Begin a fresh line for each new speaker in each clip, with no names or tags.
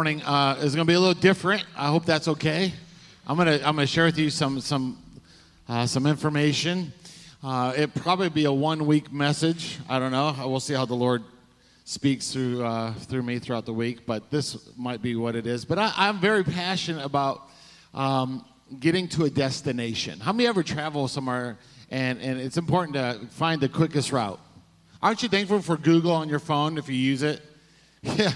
morning uh, is going to be a little different. I hope that's okay. I'm going to I'm going to share with you some some uh, some information. Uh, it probably be a one week message. I don't know. We'll see how the Lord speaks through uh, through me throughout the week. But this might be what it is. But I, am very passionate about um, getting to a destination. How many ever travel somewhere and and it's important to find the quickest route? Aren't you thankful for Google on your phone if you use it? Yeah.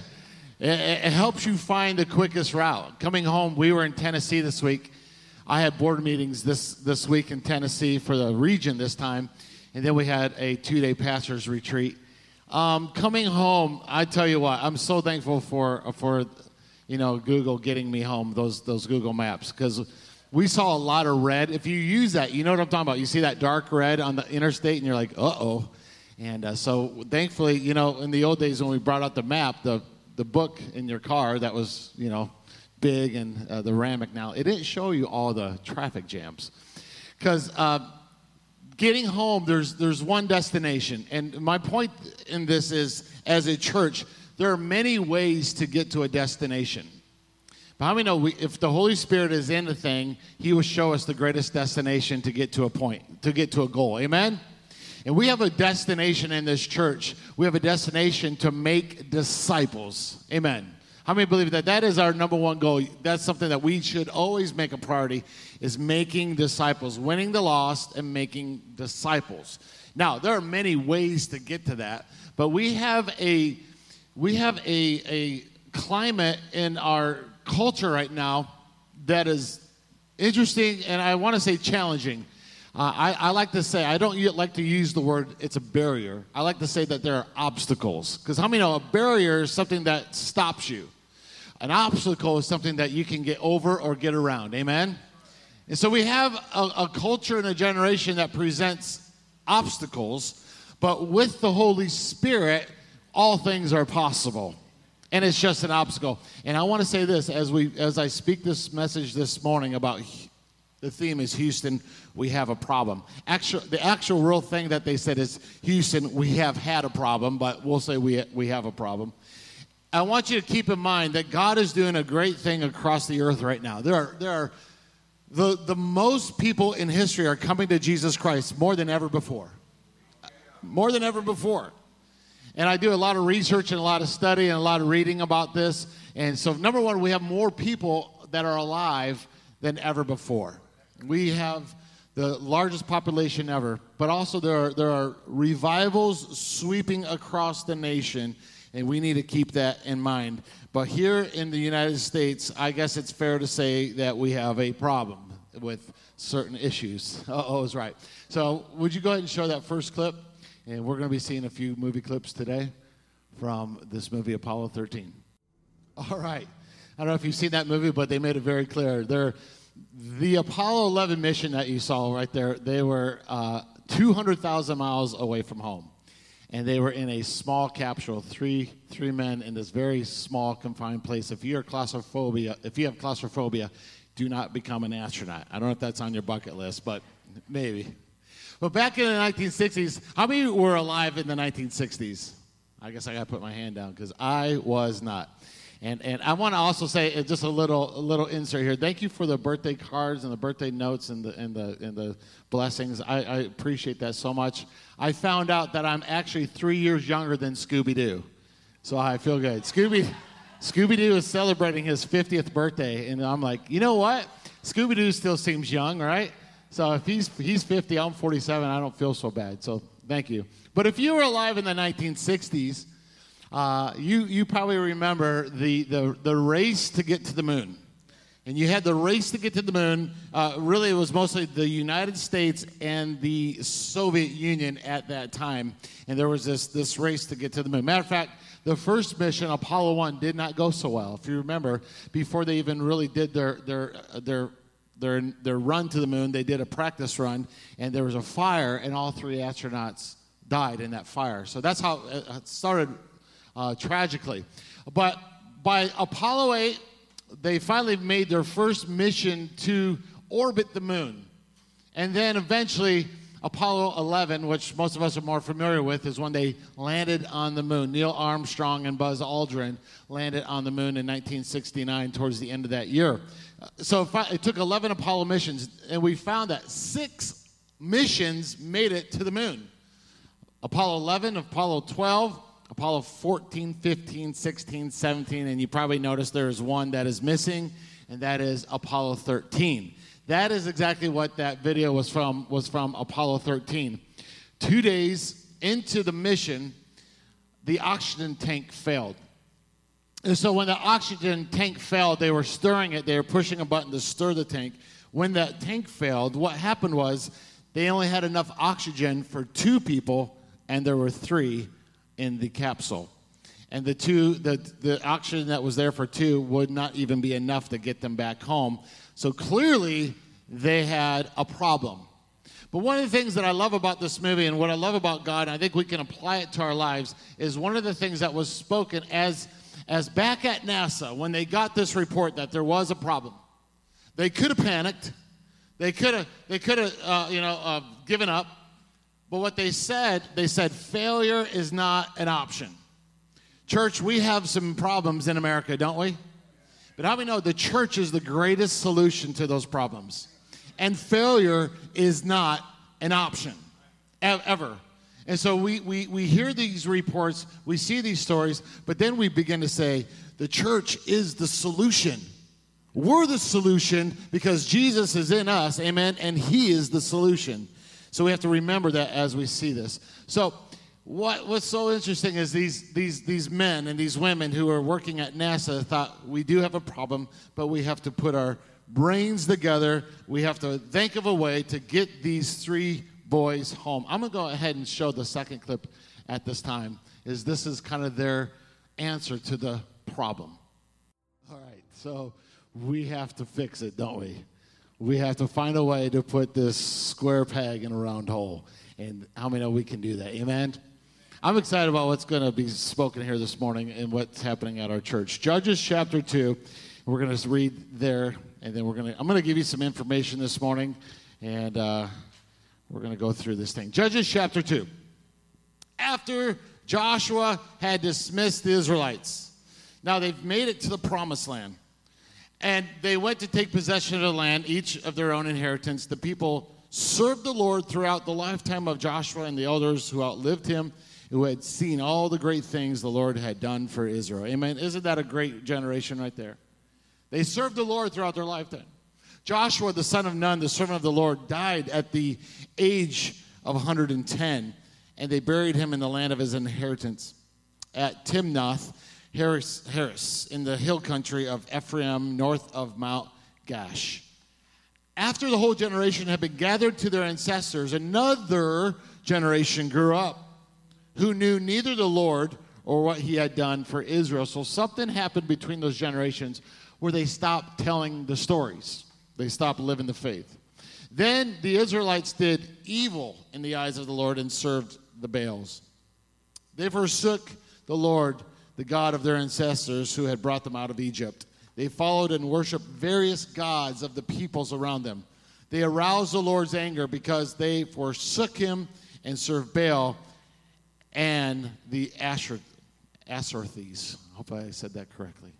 It, it helps you find the quickest route. Coming home, we were in Tennessee this week. I had board meetings this, this week in Tennessee for the region this time, and then we had a two day pastor's retreat. Um, coming home, I tell you what, I'm so thankful for, for you know, Google getting me home, those, those Google Maps, because we saw a lot of red. If you use that, you know what I'm talking about. You see that dark red on the interstate, and you're like, uh oh. And uh, so, thankfully, you know, in the old days when we brought out the map, the the book in your car that was, you know, big and uh, the Rand McNally, it didn't show you all the traffic jams. Because uh, getting home, there's, there's one destination. And my point in this is as a church, there are many ways to get to a destination. But how many know we, if the Holy Spirit is in the thing, He will show us the greatest destination to get to a point, to get to a goal. Amen? And we have a destination in this church. We have a destination to make disciples. Amen. How many believe that that is our number one goal? That's something that we should always make a priority is making disciples, winning the lost and making disciples. Now, there are many ways to get to that, but we have a we have a, a climate in our culture right now that is interesting and I want to say challenging. Uh, I, I, like to say, I don't like to use the word it's a barrier. I like to say that there are obstacles. Because how many know a barrier is something that stops you? An obstacle is something that you can get over or get around. Amen? And so we have a, a culture and a generation that presents obstacles, but with the Holy Spirit, all things are possible and it's just an obstacle. And I want to say this as we as I speak this message this morning about the theme is Houston, we have a problem. Actual, the actual real thing that they said is Houston, we have had a problem, but we'll say we, we have a problem. I want you to keep in mind that God is doing a great thing across the earth right now. There are, there are the, the most people in history are coming to Jesus Christ more than ever before. More than ever before. And I do a lot of research and a lot of study and a lot of reading about this. And so, number one, we have more people that are alive than ever before. We have the largest population ever, but also there are, there are revivals sweeping across the nation, and we need to keep that in mind. But here in the United States, I guess it's fair to say that we have a problem with certain issues. oh, is right. So, would you go ahead and show that first clip? And we're going to be seeing a few movie clips today from this movie, Apollo 13. All right. I don't know if you've seen that movie, but they made it very clear. They're the Apollo 11 mission that you saw right there, they were uh, 200,000 miles away from home. And they were in a small capsule, three, three men in this very small, confined place. If you're claustrophobia, if you have claustrophobia, do not become an astronaut. I don't know if that's on your bucket list, but maybe. But back in the 1960s, how many were alive in the 1960s? I guess I got to put my hand down because I was not. And, and I want to also say uh, just a little a little insert here. Thank you for the birthday cards and the birthday notes and the and the and the blessings. I, I appreciate that so much. I found out that I'm actually three years younger than Scooby Doo, so I feel good. Scooby Scooby Doo is celebrating his 50th birthday, and I'm like, you know what? Scooby Doo still seems young, right? So if he's he's 50, I'm 47. I don't feel so bad. So thank you. But if you were alive in the 1960s uh, you, you probably remember the, the, the race to get to the moon. And you had the race to get to the moon. Uh, really, it was mostly the United States and the Soviet Union at that time. And there was this, this race to get to the moon. Matter of fact, the first mission, Apollo 1, did not go so well. If you remember, before they even really did their, their, their, their, their run to the moon, they did a practice run, and there was a fire, and all three astronauts died in that fire. So that's how it started uh, tragically. But by Apollo 8, they finally made their first mission to orbit the moon. And then eventually, Apollo 11, which most of us are more familiar with, is when they landed on the moon. Neil Armstrong and Buzz Aldrin landed on the moon in 1969 towards the end of that year. So it took 11 Apollo missions, and we found that six missions made it to the moon. Apollo 11, Apollo 12, Apollo 14, 15, 16, 17, and you probably noticed there is one that is missing, and that is Apollo 13. That is exactly what that video was from, was from Apollo 13. Two days into the mission, the oxygen tank failed. And so when the oxygen tank failed, they were stirring it, they were pushing a button to stir the tank. When that tank failed, what happened was they only had enough oxygen for two people and there were three in the capsule. And the two, the, the oxygen that was there for two would not even be enough to get them back home. So clearly, they had a problem. But one of the things that I love about this movie and what I love about God, and I think we can apply it to our lives, is one of the things that was spoken as, as back at NASA when they got this report that there was a problem. They could have panicked. They could have, they could have, uh, you know, uh, given up. But what they said, they said failure is not an option. Church, we have some problems in America, don't we? But how we know the church is the greatest solution to those problems? And failure is not an option, ever. And so we, we, we hear these reports, we see these stories, but then we begin to say, the church is the solution. We're the solution because Jesus is in us, amen, and He is the solution. So we have to remember that as we see this. So what, what's so interesting is these, these, these men and these women who are working at NASA thought we do have a problem, but we have to put our brains together. We have to think of a way to get these three boys home. I'm going to go ahead and show the second clip at this time. Is this is kind of their answer to the problem. All right, so we have to fix it, don't we? We have to find a way to put this square peg in a round hole. And how many know we can do that? Amen? I'm excited about what's going to be spoken here this morning and what's happening at our church. Judges chapter 2. We're going to read there, and then we're going to, I'm going to give you some information this morning, and uh, we're going to go through this thing. Judges chapter 2. After Joshua had dismissed the Israelites, now they've made it to the promised land. And they went to take possession of the land, each of their own inheritance. The people served the Lord throughout the lifetime of Joshua and the elders who outlived him, who had seen all the great things the Lord had done for Israel. Amen. Isn't that a great generation right there? They served the Lord throughout their lifetime. Joshua, the son of Nun, the servant of the Lord, died at the age of 110, and they buried him in the land of his inheritance at Timnath Heres, Heres in the hill country of Ephraim, north of Mount Gaash. After the whole generation had been gathered to their ancestors, another generation grew up who knew neither the Lord or what he had done for Israel. So something happened between those generations where they stopped telling the stories, they stopped living the faith. Then the Israelites did evil in the eyes of the Lord and served the Baals. They forsook the Lord the God of their ancestors who had brought them out of Egypt. They followed and worshiped various gods of the peoples around them. They aroused the Lord's anger because they forsook him and served Baal and the Asher, Asherthes. I hope I said that correctly.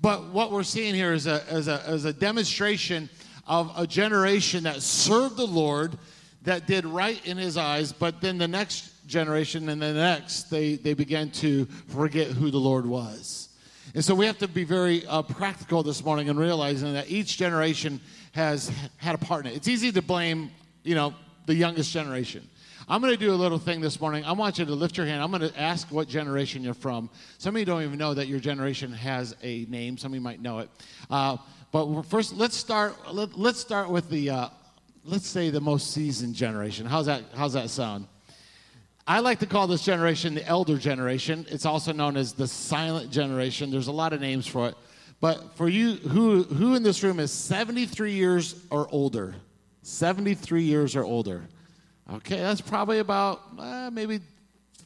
But what we're seeing here is a, is, a, is a demonstration of a generation that served the Lord, that did right in his eyes, but then the next generation and the next, they, they began to forget who the Lord was. And so we have to be very uh, practical this morning and realizing that each generation has had a part in it. It's easy to blame, you know, the youngest generation. I'm going to do a little thing this morning. I want you to lift your hand. I'm going to ask what generation you're from. Some of you don't even know that your generation has a name. Some of you might know it. Uh, but first, let's start. Let, us start with the, uh, let's say, the most seasoned generation. How's that? How's that sound? I like to call this generation the elder generation. It's also known as the silent generation. There's a lot of names for it. But for you, who, who in this room is 73 years or older? 73 years or older. Okay, that's probably about uh, maybe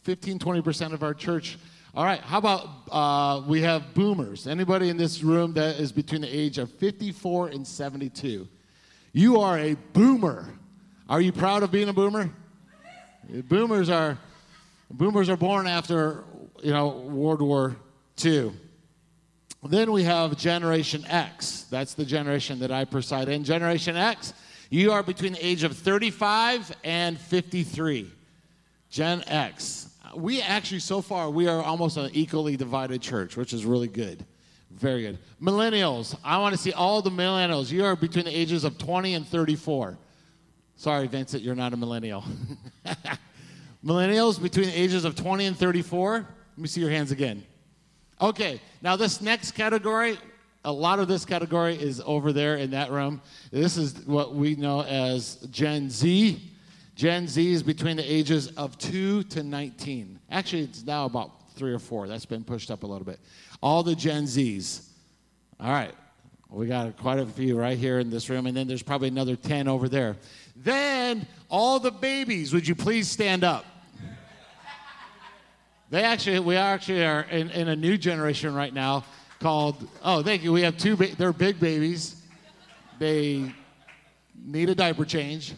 15, 20% of our church. All right, how about uh, we have boomers? Anybody in this room that is between the age of 54 and 72? You are a boomer. Are you proud of being a boomer? Boomers are boomers are born after you know World War II. Then we have Generation X. That's the generation that I preside in. Generation X, you are between the age of 35 and 53. Gen X. We actually, so far, we are almost an equally divided church, which is really good. Very good. Millennials. I want to see all the millennials. You are between the ages of 20 and 34. Sorry, Vincent, you're not a millennial. millennials between the ages of 20 and 34. Let me see your hands again. Okay, now this next category, a lot of this category is over there in that room. This is what we know as Gen Z. Gen Z is between the ages of 2 to 19. Actually, it's now about 3 or 4. That's been pushed up a little bit. All the Gen Zs. All right. We got quite a few right here in this room, and then there's probably another 10 over there. Then all the babies, would you please stand up? They actually, we actually are in, in a new generation right now called, oh, thank you. We have two, ba- they're big babies. They need a diaper change.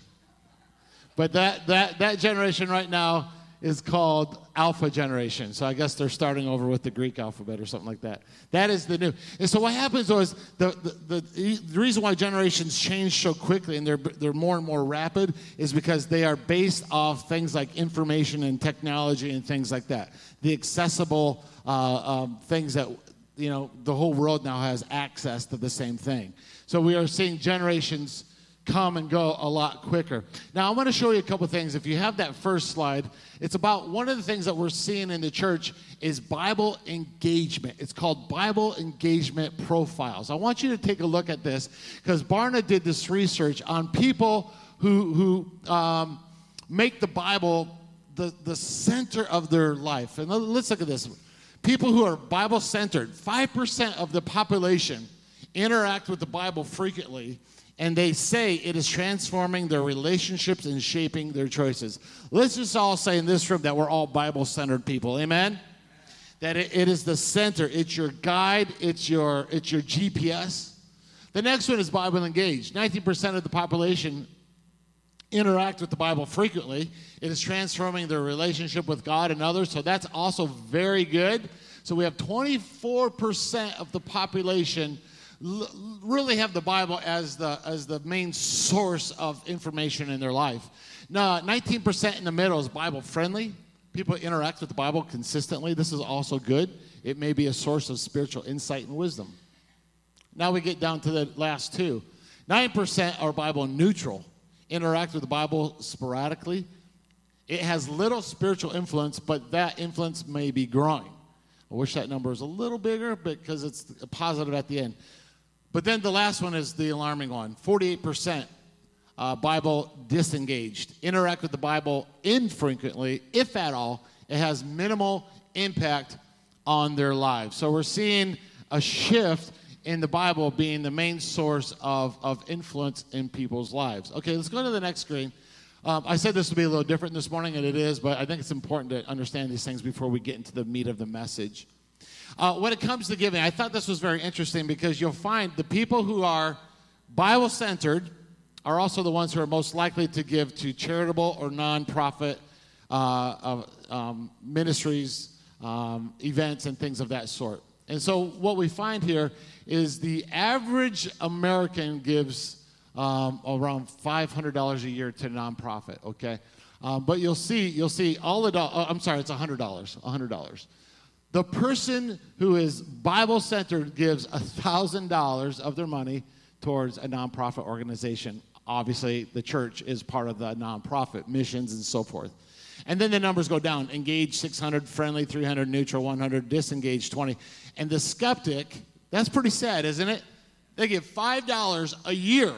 But that, that, that generation right now is called Alpha Generation. So I guess they're starting over with the Greek alphabet or something like that. That is the new. And so what happens was the, the, the, the reason why generations change so quickly and they're, they're more and more rapid is because they are based off things like information and technology and things like that. The accessible uh, um, things that, you know, the whole world now has access to the same thing. So we are seeing generations come and go a lot quicker. Now, I want to show you a couple things. If you have that first slide, it's about one of the things that we're seeing in the church is Bible engagement. It's called Bible engagement profiles. I want you to take a look at this because Barna did this research on people who, who um, make the Bible the, the center of their life. And let's look at this. People who are Bible centered, 5% of the population interact with the Bible frequently and they say it is transforming their relationships and shaping their choices. Let's just all say in this room that we're all Bible centered people. Amen? That it, it is the center, it's your guide, it's your, it's your GPS. The next one is Bible engaged. 19% of the population interact with the Bible frequently. It is transforming their relationship with God and others, so that's also very good. So we have 24% of the population really have the Bible as the, as the main source of information in their life. Now, 19% in the middle is Bible friendly. People interact with the Bible consistently. This is also good. It may be a source of spiritual insight and wisdom. Now we get down to the last two. 9% are Bible neutral, interact with the Bible sporadically. It has little spiritual influence, but that influence may be growing. I wish that number was a little bigger because it's positive at the end. But then the last one is the alarming one 48% uh, Bible disengaged. Interact with the Bible infrequently, if at all. It has minimal impact on their lives. So we're seeing a shift in the Bible being the main source of, of influence in people's lives. Okay, let's go to the next screen. Um, I said this would be a little different this morning, and it is, but I think it's important to understand these things before we get into the meat of the message. Uh, when it comes to giving, I thought this was very interesting because you'll find the people who are Bible centered are also the ones who are most likely to give to charitable or nonprofit uh, um, ministries, um, events, and things of that sort. And so, what we find here is the average American gives um, around $500 a year to nonprofit. Okay, um, but you'll see, you'll see all the. Uh, I'm sorry, it's $100. $100. The person who is Bible centered gives $1,000 of their money towards a nonprofit organization. Obviously, the church is part of the nonprofit missions and so forth. And then the numbers go down engage 600, friendly 300, neutral 100, disengage 20. And the skeptic, that's pretty sad, isn't it? They give $5 a year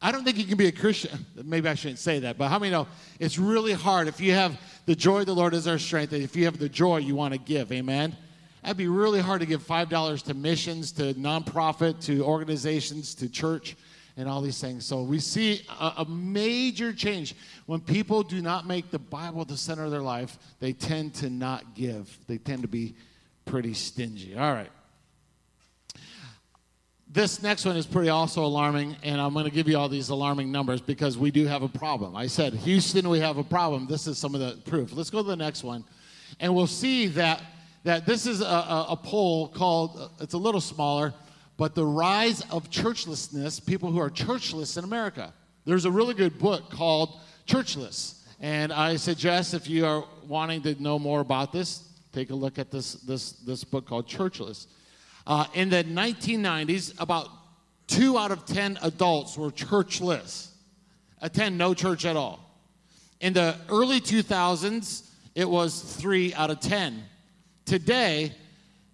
I don't think you can be a Christian. Maybe I shouldn't say that, but how many know it's really hard if you have the joy of the Lord is our strength, if you have the joy you want to give, amen? That'd be really hard to give $5 to missions, to nonprofit, to organizations, to church, and all these things. So we see a, a major change. When people do not make the Bible the center of their life, they tend to not give, they tend to be pretty stingy. All right. This next one is pretty also alarming, and I'm going to give you all these alarming numbers because we do have a problem. I said, Houston, we have a problem. This is some of the proof. Let's go to the next one, and we'll see that, that this is a, a, a poll called, uh, it's a little smaller, but the rise of churchlessness, people who are churchless in America. There's a really good book called Churchless, and I suggest if you are wanting to know more about this, take a look at this, this, this book called Churchless. Uh, in the 1990s, about two out of 10 adults were churchless, attend no church at all. In the early 2000s, it was three out of 10. Today,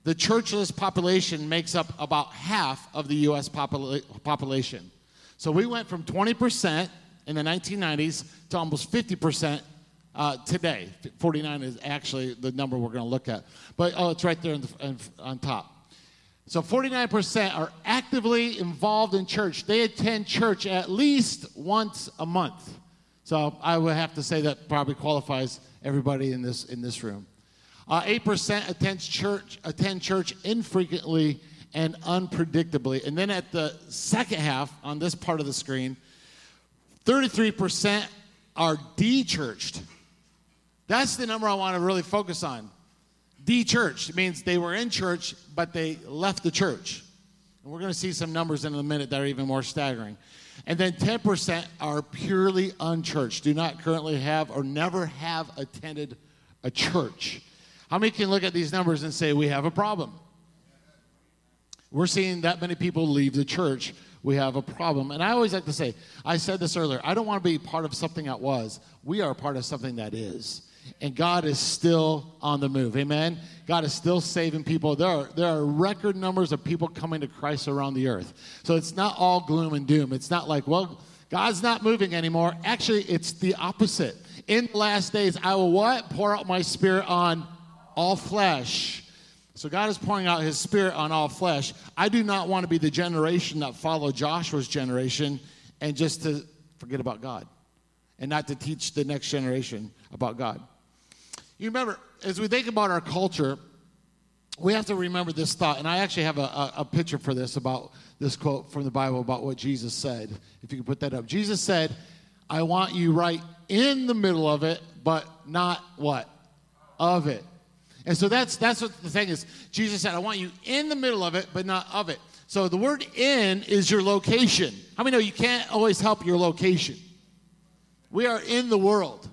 the churchless population makes up about half of the US popula- population. So we went from 20% in the 1990s to almost 50% uh, today. 49 is actually the number we're going to look at. But oh, it's right there the, on top. So 49% are actively involved in church. They attend church at least once a month. So I would have to say that probably qualifies everybody in this in this room. Uh, 8% attends church attend church infrequently and unpredictably. And then at the second half on this part of the screen, 33% are de-churched. That's the number I want to really focus on. De-churched means they were in church, but they left the church. And we're going to see some numbers in a minute that are even more staggering. And then 10% are purely unchurched, do not currently have or never have attended a church. How many can look at these numbers and say, we have a problem? We're seeing that many people leave the church. We have a problem. And I always like to say, I said this earlier, I don't want to be part of something that was. We are part of something that is and God is still on the move. Amen. God is still saving people. There are, there are record numbers of people coming to Christ around the earth. So it's not all gloom and doom. It's not like, well, God's not moving anymore. Actually, it's the opposite. In the last days, I will what? Pour out my spirit on all flesh. So God is pouring out his spirit on all flesh. I do not want to be the generation that followed Joshua's generation and just to forget about God and not to teach the next generation about God. You remember, as we think about our culture, we have to remember this thought, and I actually have a, a, a, picture for this about this quote from the Bible about what Jesus said. If you can put that up. Jesus said, I want you right in the middle of it, but not what? Of it. And so that's that's what the thing is. Jesus said, I want you in the middle of it, but not of it. So the word in is your location. How many know you can't always help your location? We are in the world.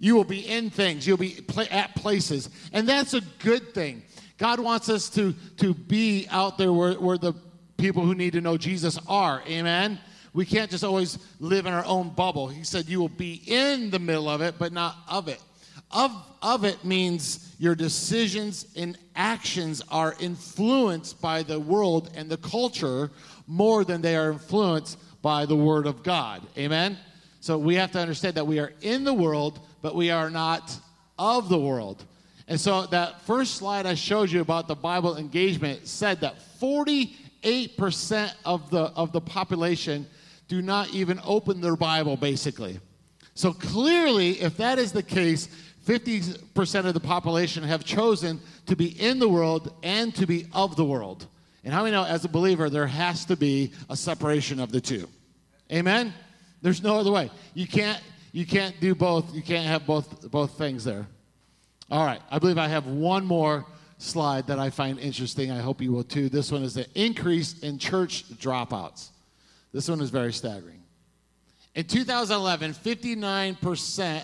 You will be in things, you'll be at places. And that's a good thing. God wants us to, to be out there where, where the people who need to know Jesus are. Amen? We can't just always live in our own bubble. He said you will be in the middle of it, but not of it. Of, of it means your decisions and actions are influenced by the world and the culture more than they are influenced by the Word of God. Amen? So we have to understand that we are in the world, but we are not of the world. And so that first slide I showed you about the Bible engagement said that 48% of the, of the population do not even open their Bible, basically. So clearly, if that is the case, 50% of the population have chosen to be in the world and to be of the world. And how we know, as a believer, there has to be a separation of the two. Amen? There's no other way. You can't you can't do both. You can't have both both things there. All right. I believe I have one more slide that I find interesting. I hope you will too. This one is the increase in church dropouts. This one is very staggering. In 2011, 59%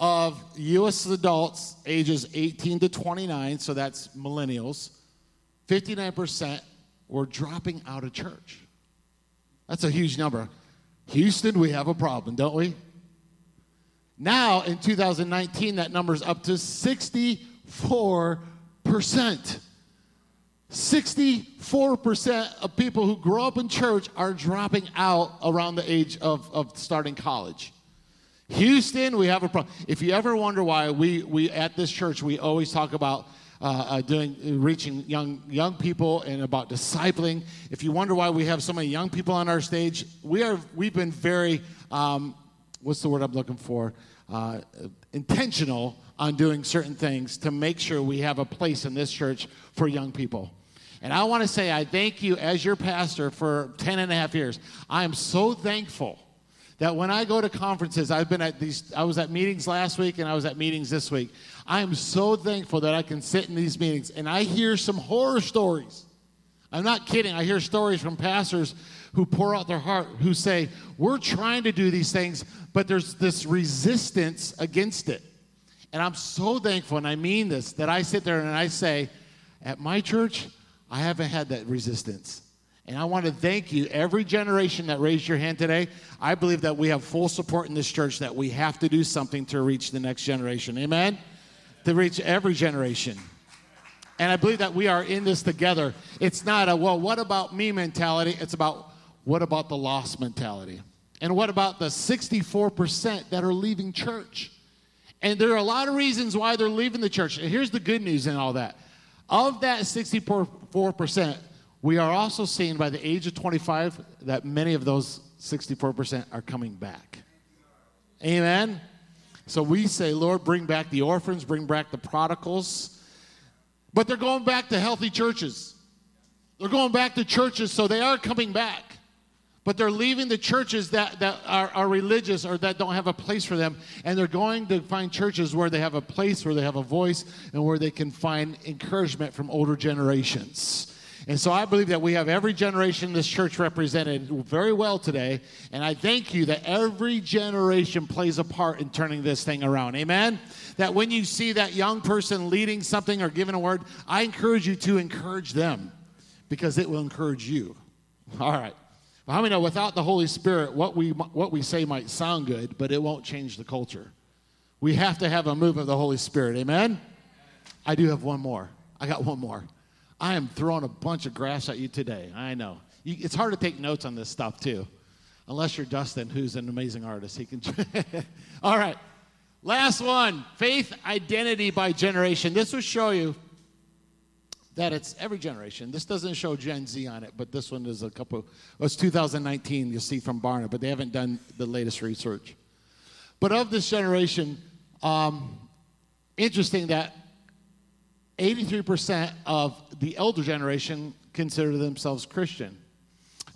of U.S. adults ages 18 to 29, so that's millennials, 59% were dropping out of church. That's a huge number. Houston, we have a problem, don't we? Now, in 2019, that number is up to 64%. 64% of people who grow up in church are dropping out around the age of, of starting college. Houston, we have a problem. If you ever wonder why we, we at this church, we always talk about uh, uh, doing reaching young young people and about discipling. If you wonder why we have so many young people on our stage, we are we've been very um, what's the word I'm looking for? Uh, intentional on doing certain things to make sure we have a place in this church for young people. And I want to say, I thank you as your pastor for 10 and a half years. I am so thankful that when I go to conferences, I've been at these, I was at meetings last week and I was at meetings this week. I am so thankful that I can sit in these meetings and I hear some horror stories. I'm not kidding. I hear stories from pastors who pour out their heart, who say, We're trying to do these things, but there's this resistance against it. And I'm so thankful, and I mean this, that I sit there and I say, At my church, I haven't had that resistance. And I want to thank you, every generation that raised your hand today. I believe that we have full support in this church that we have to do something to reach the next generation. Amen? To reach every generation. And I believe that we are in this together. It's not a, well, what about me mentality? It's about, what about the lost mentality? And what about the 64% that are leaving church? And there are a lot of reasons why they're leaving the church. And here's the good news in all that. Of that 64%, we are also seeing by the age of 25 that many of those 64% are coming back. Amen? So we say, Lord, bring back the orphans, bring back the prodigals. But they're going back to healthy churches. They're going back to churches, so they are coming back. But they're leaving the churches that, that are, are religious or that don't have a place for them, and they're going to find churches where they have a place, where they have a voice, and where they can find encouragement from older generations. And so I believe that we have every generation in this church represented very well today. And I thank you that every generation plays a part in turning this thing around. Amen? That when you see that young person leading something or giving a word, I encourage you to encourage them because it will encourage you. All right. Well, how many know without the Holy Spirit, what we, what we say might sound good, but it won't change the culture? We have to have a move of the Holy Spirit. Amen? I do have one more. I got one more. I am throwing a bunch of grass at you today. I know. You, it's hard to take notes on this stuff, too. Unless you're Dustin, who's an amazing artist. He can. All right. Last one faith identity by generation. This will show you that it's every generation. This doesn't show Gen Z on it, but this one is a couple. Well, it's 2019. You'll see from Barna, but they haven't done the latest research. But of this generation, um, interesting that 83% of the elder generation consider themselves Christian.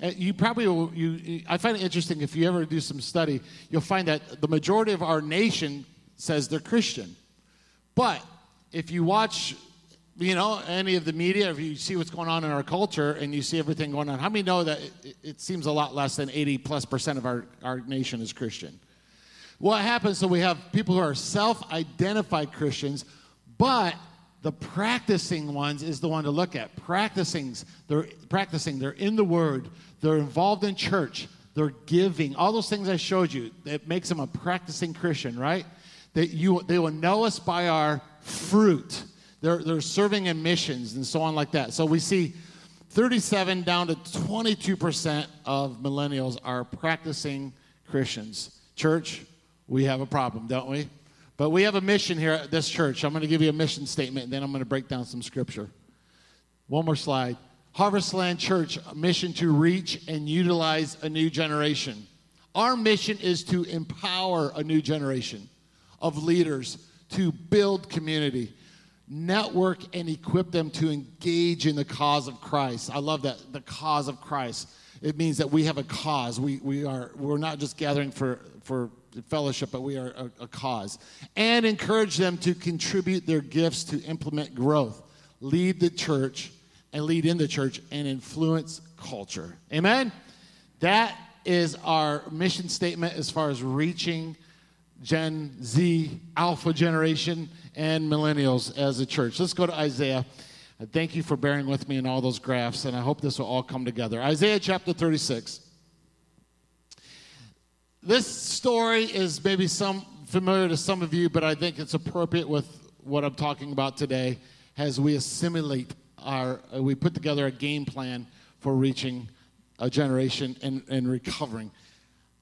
And you probably will, you, I find it interesting if you ever do some study, you'll find that the majority of our nation says they're Christian. But if you watch, you know, any of the media, if you see what's going on in our culture and you see everything going on, how many know that it, it seems a lot less than 80 plus percent of our, our nation is Christian? What happens, so we have people who are self identified Christians, but the practicing ones is the one to look at. Practicing, they're practicing, they're in the word, they're involved in church, they're giving. All those things I showed you, it makes them a practicing Christian, right? That you they will know us by our fruit. They're, they're serving in missions and so on like that. So we see 37 down to 22% of millennials are practicing Christians. Church, we have a problem, don't we? But we have a mission here at this church. I'm going to give you a mission statement, and then I'm going to break down some scripture. One more slide. Harvestland Church, mission to reach and utilize a new generation. Our mission is to empower a new generation of leaders to build community, network, and equip them to engage in the cause of Christ. I love that, the cause of Christ. It means that we have a cause. We, we are, we're not just gathering for, for fellowship, but we are a, a cause. And encourage them to contribute their gifts to implement growth, lead the church, and lead in the church, and influence culture. Amen? That is our mission statement as far as reaching Gen Z, Alpha generation, and millennials as a church. Let's go to Isaiah. Thank you for bearing with me in all those graphs, and I hope this will all come together. Isaiah chapter 36. This story is maybe some familiar to some of you, but I think it's appropriate with what I'm talking about today as we assimilate our, uh, we put together a game plan for reaching a generation and, and recovering.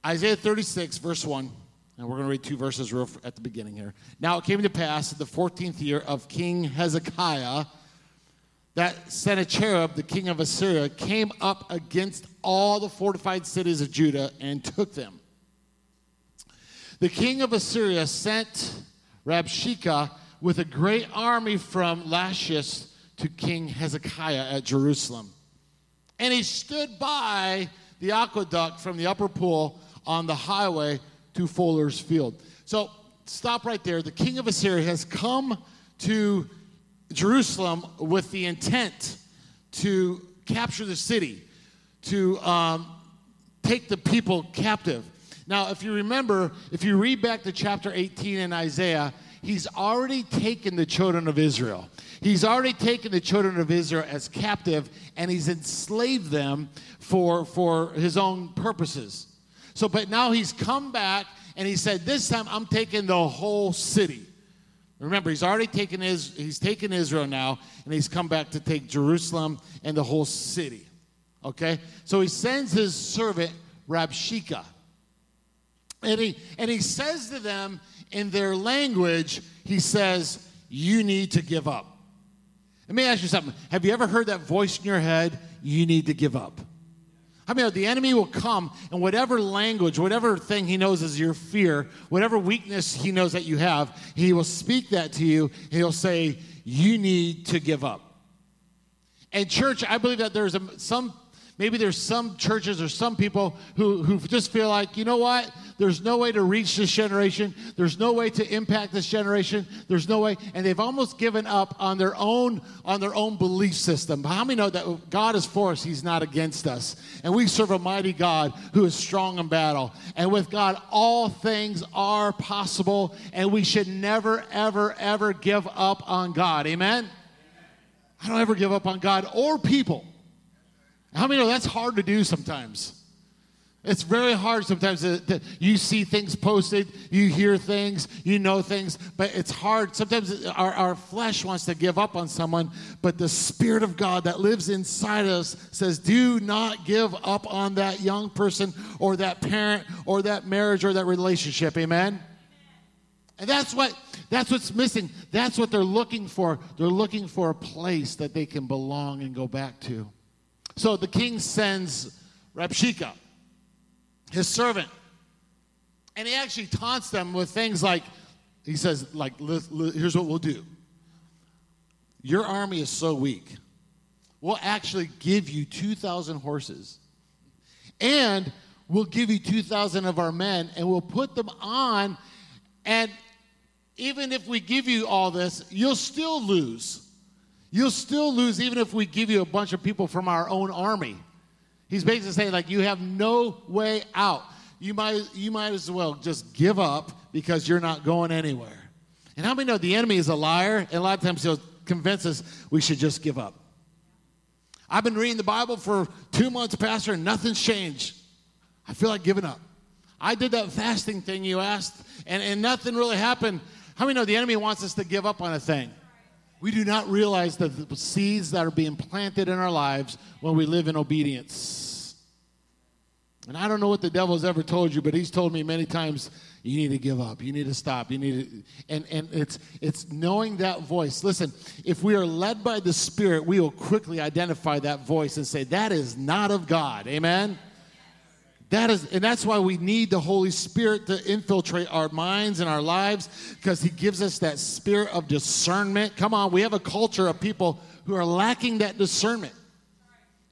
Isaiah 36, verse 1, and we're going to read two verses real at the beginning here. Now it came to pass in the 14th year of King Hezekiah that Sennacherib, the king of Assyria, came up against all the fortified cities of Judah and took them. The king of Assyria sent Rabshakeh with a great army from Lachish to King Hezekiah at Jerusalem. And he stood by the aqueduct from the upper pool on the highway to Fuller's Field. So stop right there. The king of Assyria has come to Jerusalem with the intent to capture the city, to um, take the people captive. Now, if you remember, if you read back to chapter 18 in Isaiah, he's already taken the children of Israel. He's already taken the children of Israel as captive and he's enslaved them for, for his own purposes. So, but now he's come back and he said, This time I'm taking the whole city. Remember, he's already taken his, he's taken Israel now, and he's come back to take Jerusalem and the whole city. Okay? So he sends his servant Rabshakeh. And he and he says to them in their language, he says, You need to give up. Let me ask you something. Have you ever heard that voice in your head? You need to give up. I mean, the enemy will come and whatever language, whatever thing he knows is your fear, whatever weakness he knows that you have, he will speak that to you. He'll say, You need to give up. And, church, I believe that there's some Maybe there's some churches or some people who, who just feel like, you know what? There's no way to reach this generation. There's no way to impact this generation. There's no way. And they've almost given up on their own, on their own belief system. How many know that God is for us? He's not against us. And we serve a mighty God who is strong in battle. And with God, all things are possible. And we should never, ever, ever give up on God. Amen? I don't ever give up on God or people. How many know that's hard to do sometimes? It's very hard sometimes that you see things posted, you hear things, you know things, but it's hard. Sometimes our, our flesh wants to give up on someone, but the Spirit of God that lives inside us says, do not give up on that young person or that parent or that marriage or that relationship. Amen? And that's what that's what's missing. That's what they're looking for. They're looking for a place that they can belong and go back to. So the king sends Rabshakeh, his servant, and he actually taunts them with things like, he says, like, here's what we'll do. Your army is so weak. We'll actually give you 2,000 horses. And we'll give you 2,000 of our men, and we'll put them on. And even if we give you all this, you'll still lose. You'll still lose even if we give you a bunch of people from our own army. He's basically saying, like, you have no way out. You might, you might as well just give up because you're not going anywhere. And how many know the enemy is a liar? And a lot of times he'll convince us we should just give up. I've been reading the Bible for two months, Pastor, and nothing's changed. I feel like giving up. I did that fasting thing you asked, and, and nothing really happened. How many know the enemy wants us to give up on a thing? We do not realize the seeds that are being planted in our lives when we live in obedience. And I don't know what the devil's ever told you, but he's told me many times, you need to give up. You need to stop. You need to and, and it's it's knowing that voice. Listen, if we are led by the Spirit, we will quickly identify that voice and say, that is not of God. Amen. That is, and that's why we need the Holy Spirit to infiltrate our minds and our lives because He gives us that spirit of discernment. Come on, we have a culture of people who are lacking that discernment.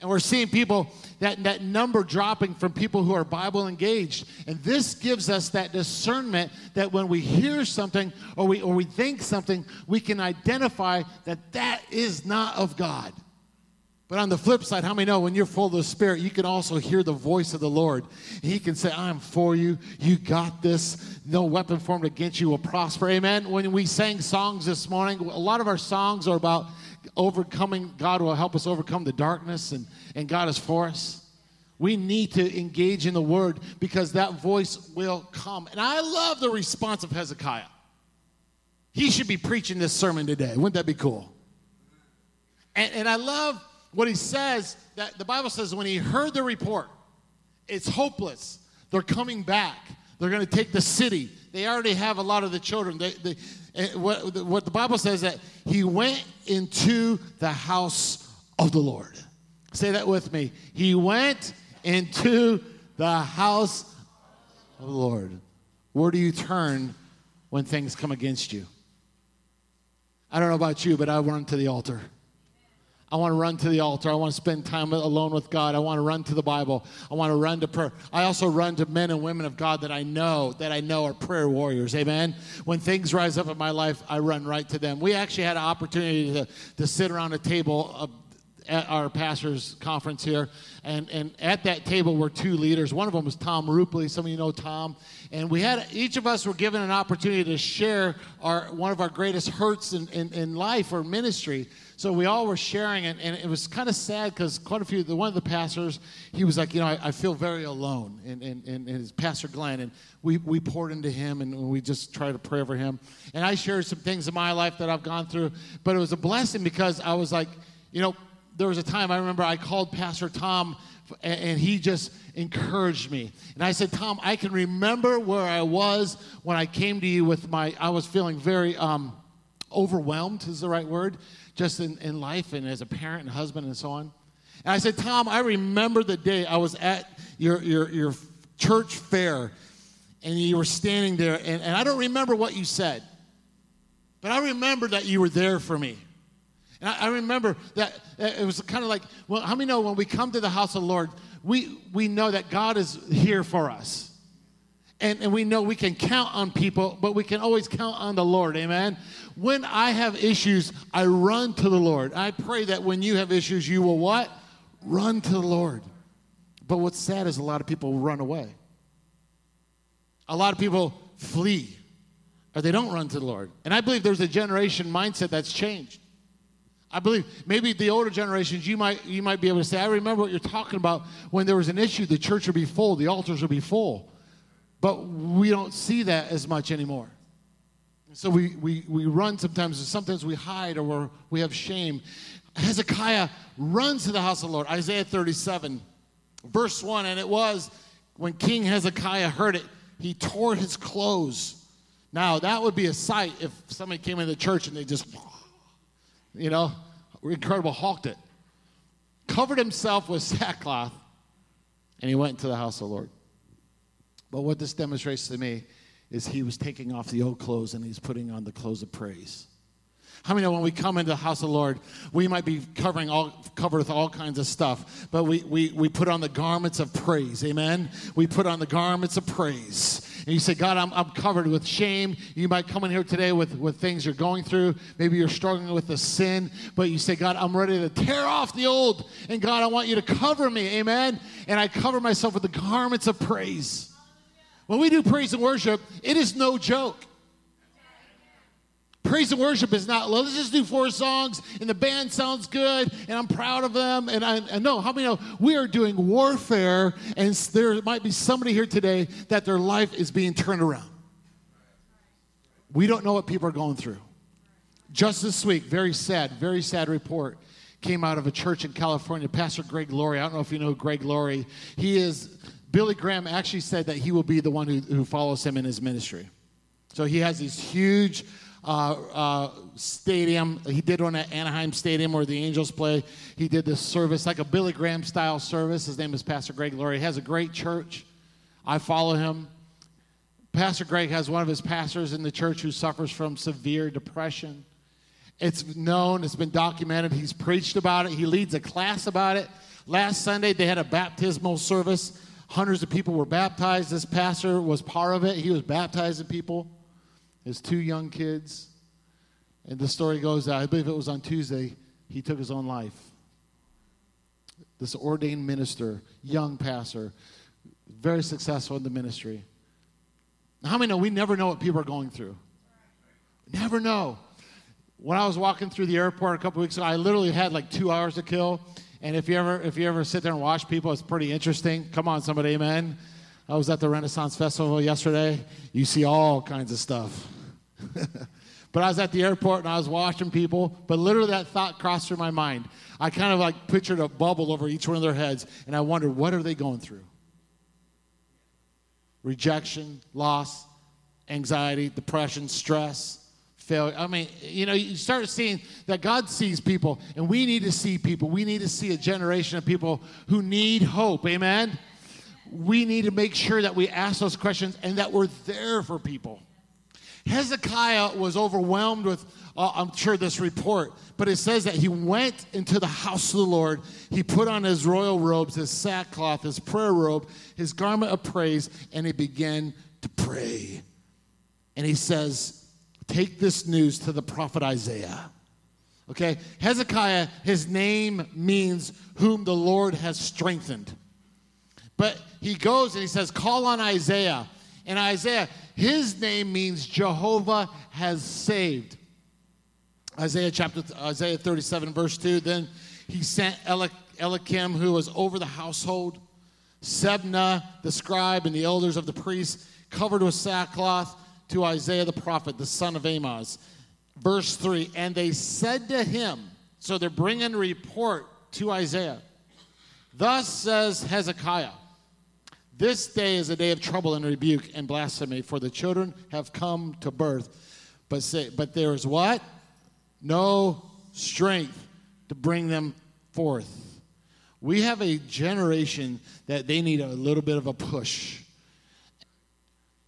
And we're seeing people, that, that number dropping from people who are Bible engaged. And this gives us that discernment that when we hear something or we, or we think something, we can identify that that is not of God. But on the flip side, how many know when you're full of the Spirit, you can also hear the voice of the Lord. He can say, I'm for you. You got this. No weapon formed against you will prosper. Amen. When we sang songs this morning, a lot of our songs are about overcoming. God will help us overcome the darkness, and, and God is for us. We need to engage in the word because that voice will come. And I love the response of Hezekiah. He should be preaching this sermon today. Wouldn't that be cool? And, and I love what he says that the Bible says when he heard the report, it's hopeless. They're coming back. They're going to take the city. They already have a lot of the children. They, they, eh, what, what the Bible says that he went into the house of the Lord. Say that with me. He went into the house of the Lord. Where do you turn when things come against you? I don't know about you, but I run to the altar. I want to run to the altar. I want to spend time alone with God. I want to run to the Bible. I want to run to prayer. I also run to men and women of God that I know that I know are prayer warriors. Amen. When things rise up in my life, I run right to them. We actually had an opportunity to, to sit around a table at our pastor's conference here, and, and at that table were two leaders. One of them was Tom Rupley. Some of you know Tom, and we had each of us were given an opportunity to share our one of our greatest hurts in, in, in life or ministry. So we all were sharing it, and it was kind of sad because quite a few, the one of the pastors, he was like, you know, I, I feel very alone, and, and, and, and it's Pastor Glenn, and we, we poured into him, and we just tried to pray for him. And I shared some things in my life that I've gone through, but it was a blessing because I was like, you know, there was a time I remember I called Pastor Tom and he just encouraged me. And I said, Tom, I can remember where I was when I came to you with my, I was feeling very um, overwhelmed, is the right word just in, in life and as a parent and husband and so on. And I said, Tom, I remember the day I was at your, your, your church fair and you were standing there, and, and I don't remember what you said, but I remember that you were there for me. And I, I remember that it was kind of like, well, how many know when we come to the house of the Lord, we, we know that God is here for us. And, and we know we can count on people, but we can always count on the Lord. Amen. When I have issues, I run to the Lord. I pray that when you have issues, you will what? Run to the Lord. But what's sad is a lot of people run away. A lot of people flee or they don't run to the Lord. And I believe there's a generation mindset that's changed. I believe maybe the older generations, you might, you might be able to say, I remember what you're talking about when there was an issue, the church would be full, the altars would be full. But we don't see that as much anymore. So we, we, we run sometimes, and sometimes we hide or we have shame. Hezekiah runs to the house of the Lord. Isaiah 37, verse 1. And it was when King Hezekiah heard it, he tore his clothes. Now, that would be a sight if somebody came into the church and they just, you know, incredible hawked it. Covered himself with sackcloth, and he went into the house of the Lord. But what this demonstrates to me is he was taking off the old clothes and he's putting on the clothes of praise. How many know when we come into the house of the Lord, we might be covering all covered with all kinds of stuff, but we, we, we put on the garments of praise. Amen. We put on the garments of praise. And you say, God, I'm, I'm covered with shame. You might come in here today with, with things you're going through. Maybe you're struggling with a sin, but you say, God, I'm ready to tear off the old. And God, I want you to cover me. Amen. And I cover myself with the garments of praise. When we do praise and worship, it is no joke. Praise and worship is not, let's just do four songs and the band sounds good and I'm proud of them. And I, know, how many know we are doing warfare and there might be somebody here today that their life is being turned around. We don't know what people are going through. Just this week, very sad, very sad report came out of a church in California. Pastor Greg Laurie, I don't know if you know Greg Laurie. He is Billy Graham actually said that he will be the one who, who follows him in his ministry. So he has these huge uh, uh, stadium. He did one at Anaheim Stadium where the Angels play. He did this service, like a Billy Graham style service. His name is Pastor Greg Laurie. He has a great church. I follow him. Pastor Greg has one of his pastors in the church who suffers from severe depression. It's known, it's been documented. He's preached about it, he leads a class about it. Last Sunday, they had a baptismal service Hundreds of people were baptized. This pastor was part of it. He was baptizing people, his two young kids. And the story goes that I believe it was on Tuesday, he took his own life. This ordained minister, young pastor, very successful in the ministry. How many know we never know what people are going through? Never know. When I was walking through the airport a couple weeks ago, I literally had like two hours to kill. And if you ever if you ever sit there and watch people, it's pretty interesting. Come on, somebody, amen. I was at the Renaissance Festival yesterday. You see all kinds of stuff. but I was at the airport and I was watching people, but literally that thought crossed through my mind. I kind of like pictured a bubble over each one of their heads, and I wondered, what are they going through? Rejection, loss, anxiety, depression, stress failure. I mean, you know, you start seeing that God sees people, and we need to see people. We need to see a generation of people who need hope. Amen? We need to make sure that we ask those questions and that we're there for people. Hezekiah was overwhelmed with, uh, I'm sure, this report, but it says that he went into the house of the Lord. He put on his royal robes, his sackcloth, his prayer robe, his garment of praise, and he began to pray. And he says, Take this news to the prophet Isaiah. Okay, Hezekiah, his name means whom the Lord has strengthened. But he goes and he says, Call on Isaiah. And Isaiah, his name means Jehovah has saved. Isaiah chapter Isaiah 37 verse 2 then he sent Eliakim who was over the household Shebna the scribe and the elders of the priests covered with sackcloth to Isaiah the prophet the son of Amos verse 3 and they said to him so they're bringing report to Isaiah thus says Hezekiah this day is a day of trouble and rebuke and blasphemy, for the children have come to birth. But say, but there is what? No strength to bring them forth. We have a generation that they need a little bit of a push.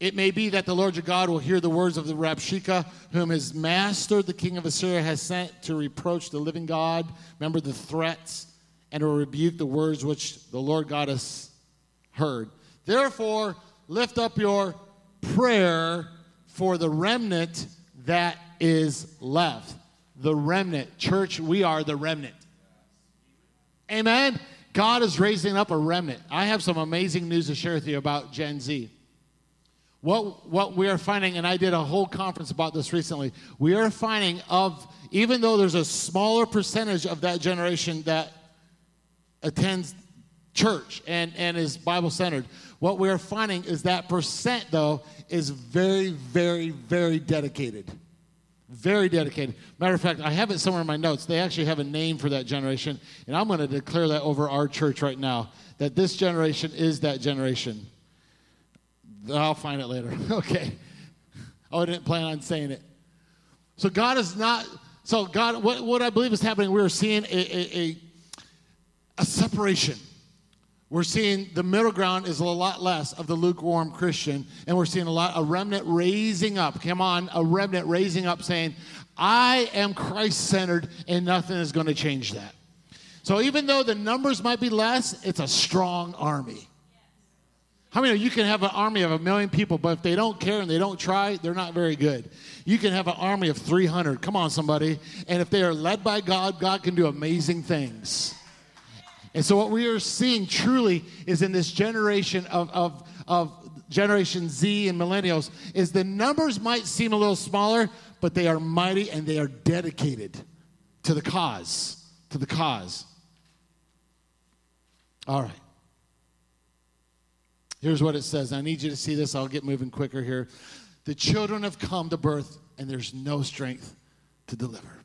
It may be that the Lord your God will hear the words of the Rabshakeh, whom his master, the king of Assyria, has sent to reproach the living God. Remember the threats and to rebuke the words which the Lord God has heard. Therefore, lift up your prayer for the remnant that is left. The remnant. Church, we are the remnant. Amen. God is raising up a remnant. I have some amazing news to share with you about Gen Z. What, what we are finding, and I did a whole conference about this recently, we are finding of, even though there's a smaller percentage of that generation that attends church and, and is Bible centered. What we're finding is that percent, though, is very, very, very dedicated. Very dedicated. Matter of fact, I have it somewhere in my notes. They actually have a name for that generation, and I'm going to declare that over our church right now that this generation is that generation. I'll find it later. okay. Oh, I didn't plan on saying it. So God is not. So God, what, what I believe is happening, we are seeing a, a, a, a separation we're seeing the middle ground is a lot less of the lukewarm Christian, and we're seeing a lot a remnant raising up. Come on, a remnant raising up, saying, "I am Christ-centered, and nothing is going to change that." So even though the numbers might be less, it's a strong army. How many you can have an army of a million people, but if they don't care and they don't try, they're not very good. You can have an army of 300. Come on, somebody. And if they are led by God, God can do amazing things. And so, what we are seeing truly is in this generation of, of, of Generation Z and millennials, is the numbers might seem a little smaller, but they are mighty and they are dedicated to the cause. To the cause. All right. Here's what it says. I need you to see this. I'll get moving quicker here. The children have come to birth, and there's no strength to deliver.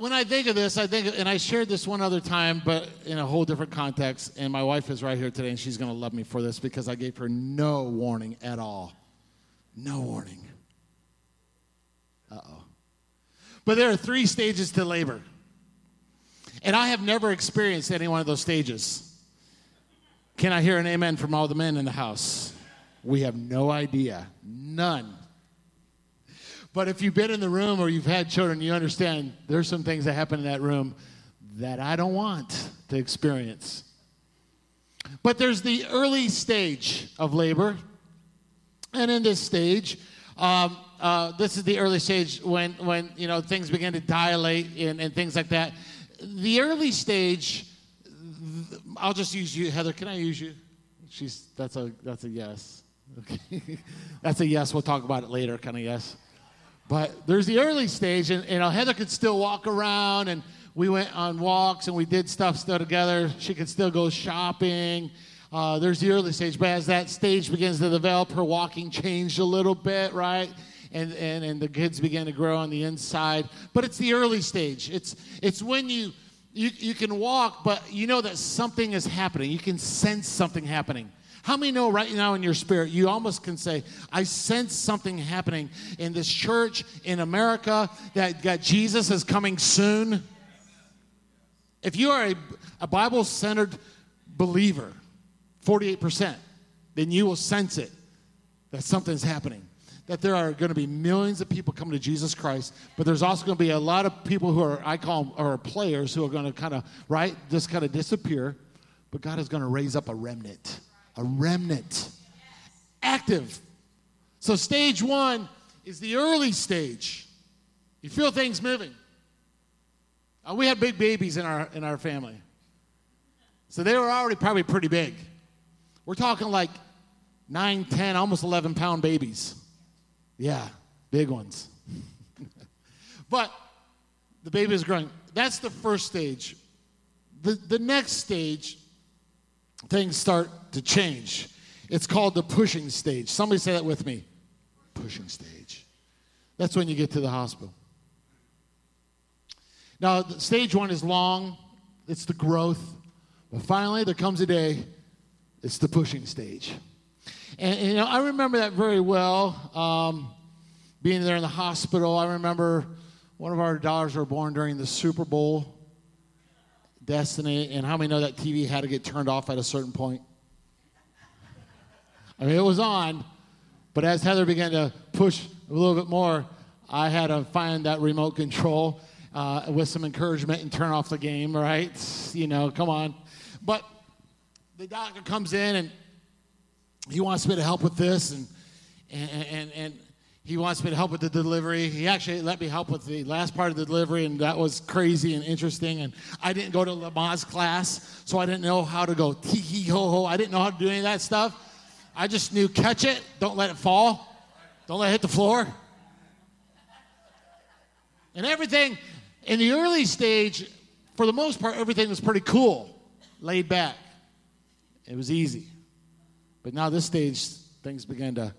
when I think of this, I think, and I shared this one other time, but in a whole different context. And my wife is right here today, and she's going to love me for this because I gave her no warning at all. No warning. Uh oh. But there are three stages to labor. And I have never experienced any one of those stages. Can I hear an amen from all the men in the house? We have no idea. None. But if you've been in the room or you've had children, you understand there's some things that happen in that room that I don't want to experience. But there's the early stage of labor. And in this stage, um, uh, this is the early stage when, when you know, things begin to dilate and, and things like that. The early stage, I'll just use you, Heather. Can I use you? She's, that's, a, that's a yes. Okay. that's a yes. We'll talk about it later, kind of yes. But there's the early stage, and you know, Heather could still walk around, and we went on walks and we did stuff still together. She could still go shopping. Uh, there's the early stage, but as that stage begins to develop, her walking changed a little bit, right? And, and, and the kids begin to grow on the inside. But it's the early stage. It's, it's when you, you, you can walk, but you know that something is happening. You can sense something happening. How many know right now in your spirit, you almost can say, I sense something happening in this church in America that, that Jesus is coming soon? If you are a, a Bible centered believer, 48%, then you will sense it. that something's happening. That there are going to be millions of people coming to Jesus Christ, but there's also going to be a lot of people who are, I call them, are players who are going to kind of, right, just kind of disappear. But God is going to raise up a remnant, a remnant, active. So, stage one is the early stage. You feel things moving. Uh, we had big babies in our, in our family. So they were already probably pretty big. We're talking like 9, 10, almost 11 pound babies. Yeah, big ones. but the baby is growing. That's the first stage. The, the next stage, things start to change. It's called the pushing stage. Somebody say that with me. Pushing stage. That's when you get to the hospital. Now, stage one is long, it's the growth. But finally, there comes a day, it's the pushing stage. And, and you know, I remember that very well, um, being there in the hospital. I remember one of our daughters were born during the Super Bowl, Destiny, and how many know that TV had to get turned off at a certain point? I mean, it was on, but as Heather began to push a little bit more, I had to find that remote control uh, with some encouragement and turn off the game, right? You know, come on. But the doctor comes in and he wants me to help with this and, and, and, and he wants me to help with the delivery. He actually let me help with the last part of the delivery, and that was crazy and interesting. And I didn't go to Lamaze class, so I didn't know how to go tee hee ho ho. I didn't know how to do any of that stuff. I just knew catch it, don't let it fall, don't let it hit the floor. And everything, in the early stage, for the most part, everything was pretty cool, laid back. It was easy. But now, this stage, things began to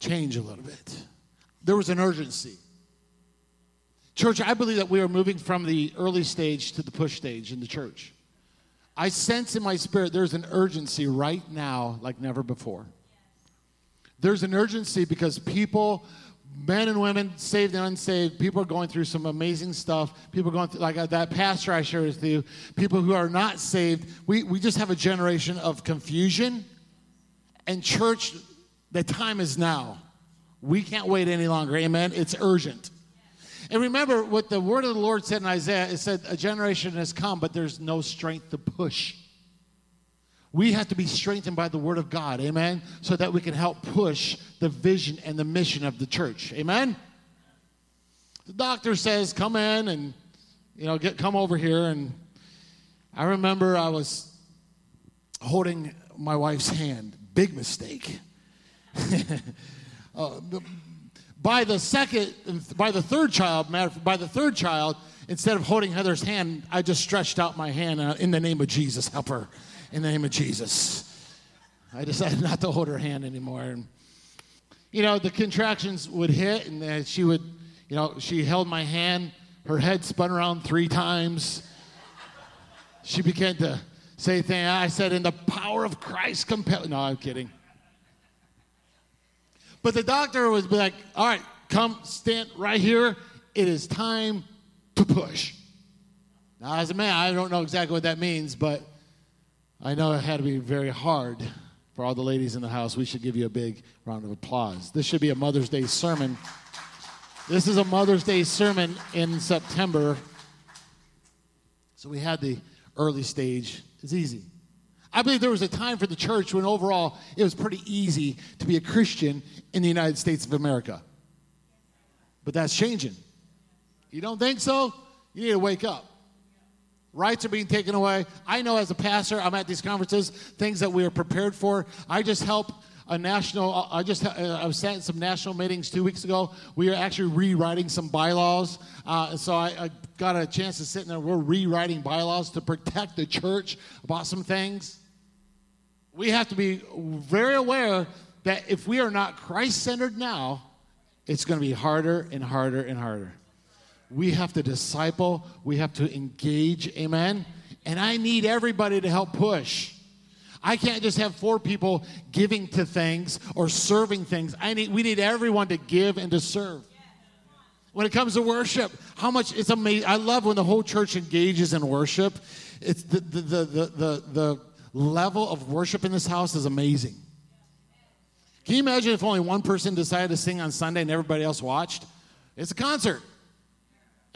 change a little bit. There was an urgency. Church, I believe that we are moving from the early stage to the push stage in the church. I sense in my spirit there's an urgency right now like never before. There's an urgency because people men and women, saved and unsaved, people are going through some amazing stuff. People are going through, like uh, that pastor I shared with you, people who are not saved. We, we just have a generation of confusion. And church, the time is now. We can't wait any longer. Amen. It's urgent. And remember what the word of the Lord said in Isaiah it said, A generation has come, but there's no strength to push. We have to be strengthened by the Word of God, amen, so that we can help push the vision and the mission of the church, amen. The doctor says, "Come in and you know get come over here." And I remember I was holding my wife's hand. Big mistake. uh, by the second, by the third child, matter by the third child, instead of holding Heather's hand, I just stretched out my hand uh, in the name of Jesus, help her in the name of Jesus. I decided not to hold her hand anymore. And, you know, the contractions would hit, and she would, you know, she held my hand. Her head spun around three times. She began to say thing I said, in the power of Christ. No, I'm kidding. But the doctor was like, all right, come stand right here. It is time to push. Now, as a man, I don't know exactly what that means, but I know it had to be very hard for all the ladies in the house. We should give you a big round of applause. This should be a Mother's Day sermon. This is a Mother's Day sermon in September. So we had the early stage. It's easy. I believe there was a time for the church when overall it was pretty easy to be a Christian in the United States of America. But that's changing. You don't think so? You need to wake up. Rights are being taken away. I know as a pastor, I'm at these conferences, things that we are prepared for. I just help a national, I just, uh, I was at some national meetings two weeks ago. We are actually rewriting some bylaws. Uh, so I, I, got a chance to sit in there. We're rewriting bylaws to protect the church about some things. We have to be very aware that if we are not Christ centered now, it's going to be harder and harder and harder. We have to disciple, we have to engage, amen? And I need everybody to help push. I can't just have four people giving to things or serving things. I need, we need everyone to give and to serve. When it comes to worship, how much it's amazing. I love when the whole church engages in worship. It's the, the, the, the, the, the level of worship in this house is amazing. Can you imagine if only one person decided to sing on Sunday and everybody else watched? It's a concert.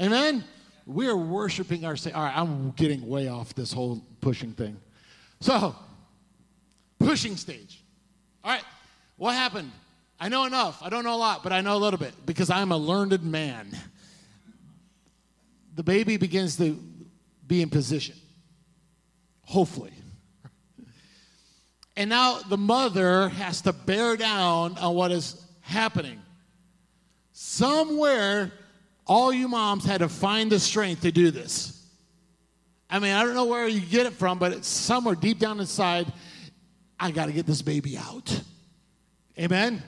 Amen? We are worshiping our Savior. All right, I'm getting way off this whole pushing thing. So, pushing stage. All right, what happened? I know enough. I don't know a lot, but I know a little bit because I'm a learned man. The baby begins to be in position, hopefully. And now the mother has to bear down on what is happening. Somewhere, all you moms had to find the strength to do this. I mean, I don't know where you get it from, but it's somewhere deep down inside, I got to get this baby out. Amen?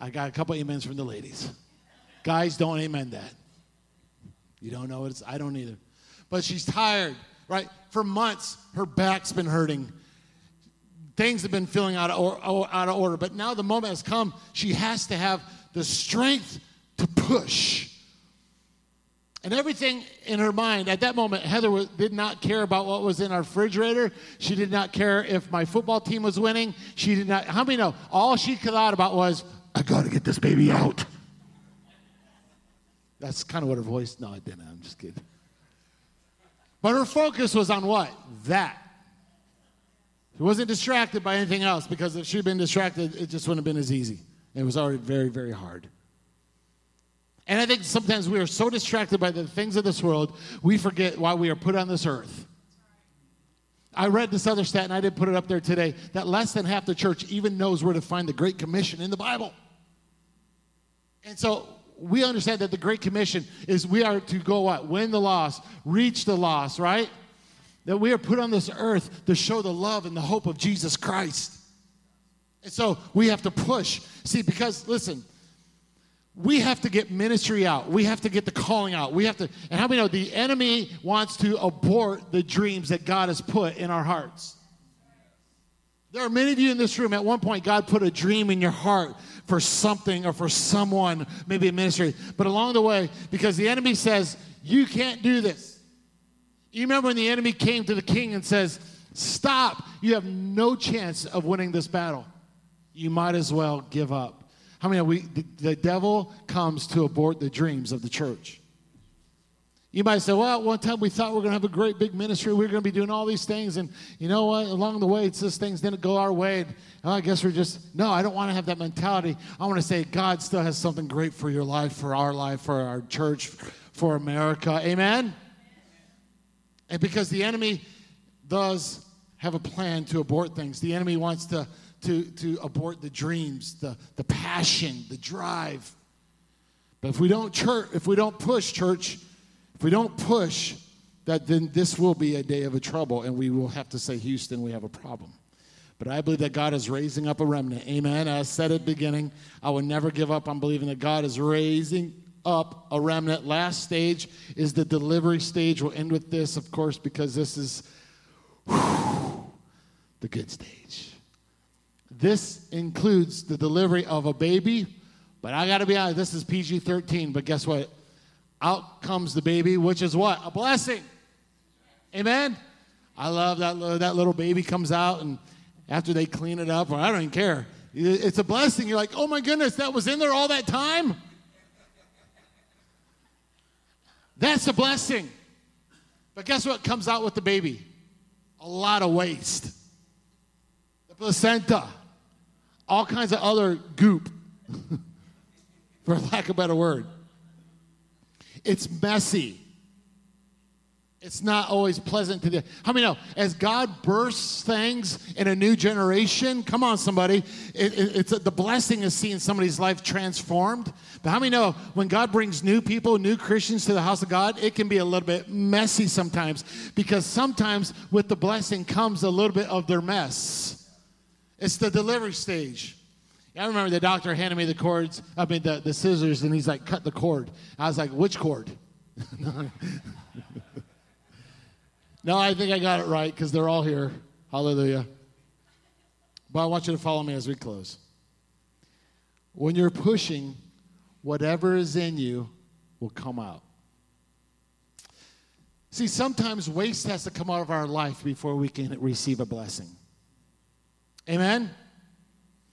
I got a couple amens from the ladies. Guys, don't amen that. You don't know what it's, I don't either. But she's tired, right? For months, her back's been hurting things have been feeling out of, or, oh, out of order. But now the moment has come, she has to have the strength to push. And everything in her mind at that moment, Heather did not care about what was in our refrigerator. She did not care if my football team was winning. She did not. How many know? All she thought about was, I got to get this baby out. That's kind of what her voice. No, I didn't. I'm just kidding. But her focus was on what? That. She wasn't distracted by anything else because if she'd been distracted, it just wouldn't have been as easy. It was already very, very hard. And I think sometimes we are so distracted by the things of this world, we forget why we are put on this earth. I read this other stat, and I didn't put it up there today, that less than half the church even knows where to find the Great Commission in the Bible. And so we understand that the Great Commission is we are to go what? Win the lost, reach the lost, right? that we are put on this earth to show the love and the hope of Jesus Christ. And so we have to push. See, because listen, we have to get ministry out. We have to get the calling out. We have to, and how many know the enemy wants to abort the dreams that God has put in our hearts? There are many of you in this room, at one point, God put a dream in your heart for something or for someone, maybe a ministry. But along the way, because the enemy says, you can't do this. You remember when the enemy came to the king and says, Stop, you have no chance of winning this battle. You might as well give up. How many we the, the devil comes to abort the dreams of the church? You might say, well, one time we thought we are going to have a great big ministry. We are going to be doing all these things. And you know what? Along the way, it's just things didn't go our way. And, oh, I guess we're just, no, I don't want to have that mentality. I want to say God still has something great for your life, for our life, for our church, for America. Amen? And because the enemy does have a plan to abort things, the enemy wants to, to, to abort the dreams, the, the passion, the drive. But if we don't church, if we don't push church, if we don't push, that then this will be a day of a trouble, and we will have to say, Houston, we have a problem. But I believe that God is raising up a remnant. Amen. As I said at the beginning, I will never give up on believing that God is raising up a remnant. Last stage is the delivery stage. We'll end with this, of course, because this is whew, the good stage. This includes the delivery of a baby, but I got to be honest, this is PG 13, but guess what? Out comes the baby, which is what? A blessing. Amen? I love that, that little baby comes out, and after they clean it up, or I don't even care. It's a blessing. You're like, oh my goodness, that was in there all that time? That's a blessing. But guess what comes out with the baby? A lot of waste. The placenta, all kinds of other goop, for lack of a better word. It's messy. It's not always pleasant to the. How many know? As God bursts things in a new generation, come on, somebody, it, it, it's a, the blessing of seeing somebody's life transformed. But how many know when God brings new people, new Christians to the house of God, it can be a little bit messy sometimes because sometimes with the blessing comes a little bit of their mess. It's the delivery stage. I remember the doctor handed me the cords, I mean, the, the scissors, and he's like, cut the cord. I was like, which cord? No, I think I got it right because they're all here. Hallelujah. But I want you to follow me as we close. When you're pushing, whatever is in you will come out. See, sometimes waste has to come out of our life before we can receive a blessing. Amen?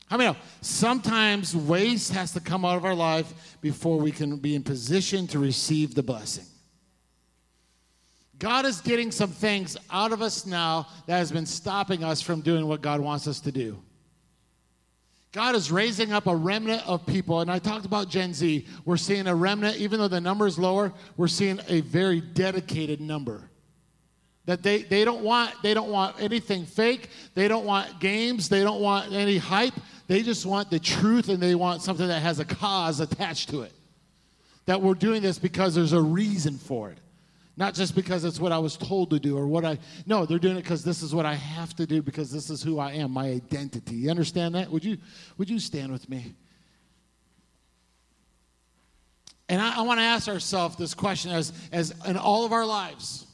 How many know? Sometimes waste has to come out of our life before we can be in position to receive the blessing. God is getting some things out of us now that has been stopping us from doing what God wants us to do. God is raising up a remnant of people, and I talked about Gen Z. We're seeing a remnant, even though the number is lower, we're seeing a very dedicated number that they, they don't want they don't want anything fake. They don't want games. They don't want any hype. They just want the truth and they want something that has a cause attached to it. That we're doing this because there's a reason for it. Not just because it's what i was told to do or what i no they're doing it because this is what i have to do because this is who i am my identity. You understand that? Would you would you stand with me? And i, I want to ask ourselves this question as as in all of our lives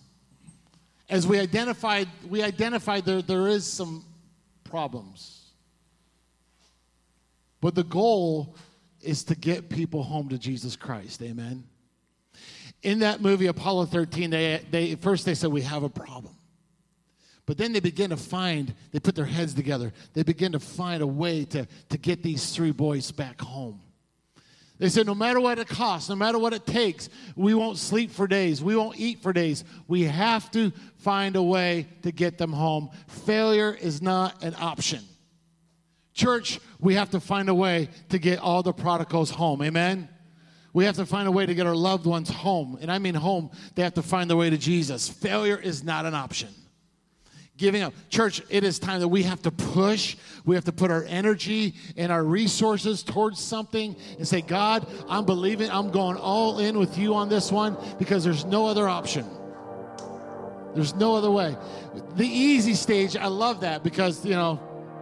as we identified, we identified there, there is some problems. But the goal is to get people home to Jesus Christ. Amen. In that movie, Apollo 13, they, they first they said, We have a problem. But then they begin to find, they put their heads together. They begin to find a way to, to get these three boys back home. They said, no matter what it costs, no matter what it takes, we won't sleep for days. We won't eat for days. We have to find a way to get them home. Failure is not an option. Church, we have to find a way to get all the prodigals home. Amen? We have to find a way to get our loved ones home. And I mean home, they have to find their way to Jesus. Failure is not an option giving up. Church, it is time that we have to push. We have to put our energy and our resources towards something and say, God, I'm believing, I'm going all in with you on this one because there's no other option. There's no other way. The easy stage, I love that because, you know,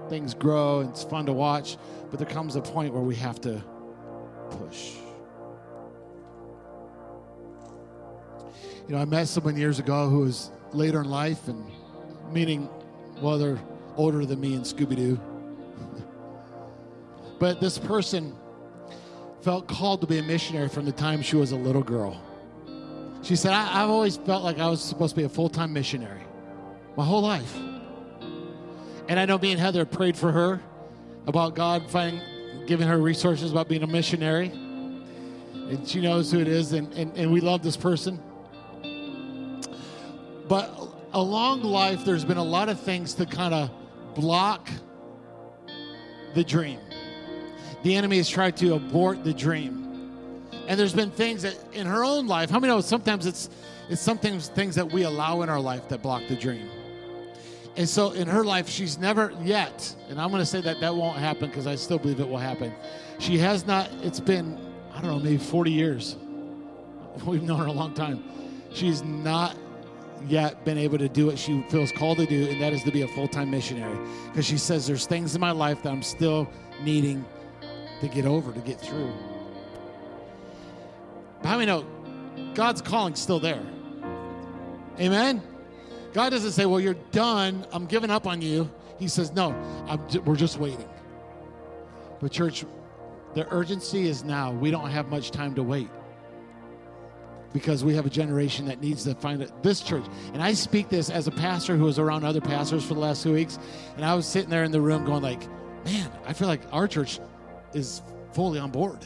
things grow and it's fun to watch, but there comes a point where we have to push. You know, I met someone years ago who was later in life and meaning, well, they're older than me in Scooby Doo. but this person felt called to be a missionary from the time she was a little girl. She said, I, have always felt like I was supposed to be a full time missionary my whole life. And I know me and Heather prayed for her about God finding, giving her resources about being a missionary. And she knows who it is, and, and, and we love this person. But along life, there's been a lot of things to kind of block the dream. The enemy has tried to abort the dream. And there's been things that in her own life, how many know sometimes it's it's sometimes things that we allow in our life that block the dream. And so in her life, she's never yet, and I'm going to say that that won't happen because I still believe it will happen. She has not, it's been, I don't know, maybe 40 years. We've known her a long time. She's not yet been able to do what she feels called to do, and that is to be a full time missionary. Because she says there's things in my life that I'm still needing to get over, to get through. But how many know God's calling's still there? Amen? God doesn't say, well, you're done, I'm giving up on you. He says, no, we're just waiting. But, church, the urgency is now. We don't have much time to wait because we have a generation that needs to find it. This church, and I speak this as a pastor who was around other pastors for the last two weeks, and I was sitting there in the room going like, man, I feel like our church is fully on board.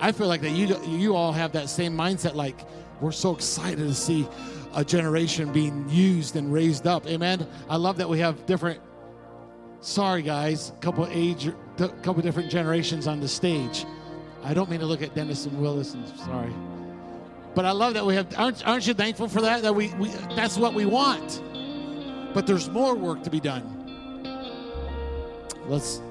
I feel like that you you all have that same mindset. Like we're so excited to see a generation being used and raised up. Amen. I love that we have different. Sorry, guys, a couple age, couple different generations on the stage. I don't mean to look at Dennis and Willis. And sorry. But I love that we have. Aren't, aren't you thankful for that? That we, we that's what we want. But there's more work to be done. Let's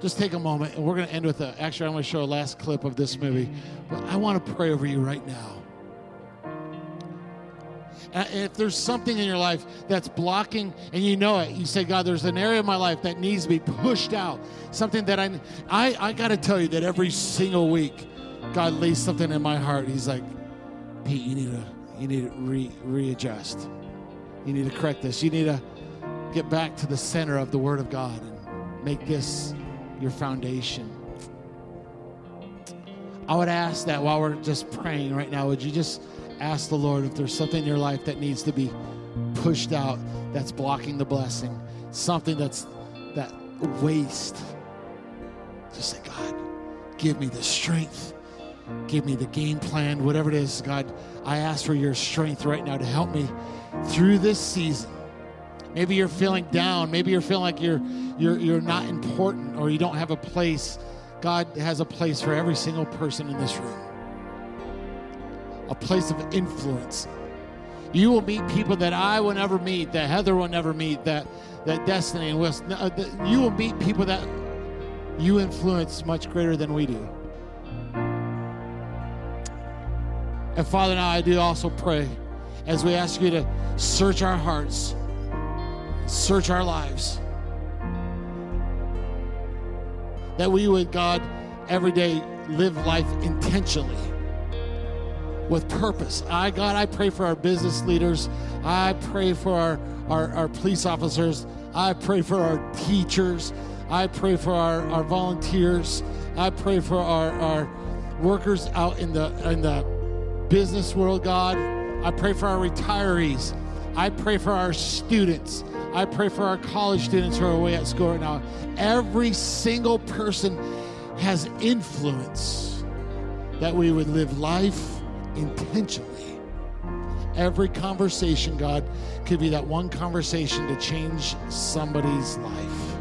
just take a moment, and we're going to end with a. Actually, I'm going to show a last clip of this movie. But I want to pray over you right now. And if there's something in your life that's blocking and you know it, you say, God, there's an area of my life that needs to be pushed out. Something that I, I, I got to tell you that every single week, God lays something in my heart. He's like, Pete, you need to you need to re, readjust. You need to correct this. You need to get back to the center of the Word of God and make this your foundation. I would ask that while we're just praying right now, would you just ask the Lord if there's something in your life that needs to be pushed out that's blocking the blessing, something that's that waste Just say, God, give me the strength. Give me the game plan, whatever it is. God, I ask for your strength right now to help me through this season. Maybe you're feeling down. Maybe you're feeling like you're, you're, you're not important or you don't have a place. God has a place for every single person in this room, a place of influence. You will meet people that I will never meet, that Heather will never meet, that, that Destiny and. Uh, you will meet people that you influence much greater than we do. And Father, now I do also pray as we ask you to search our hearts, search our lives, that we would, God, every day live life intentionally with purpose. I, God, I pray for our business leaders. I pray for our, our, our police officers. I pray for our teachers. I pray for our, our volunteers. I pray for our, our workers out in the, in the business world, God. I pray for our retirees. I pray for our students. I pray for our college students who are away at school right now. Every single person has influence that we would live life intentionally. Every conversation, God, could be that one conversation to change somebody's life.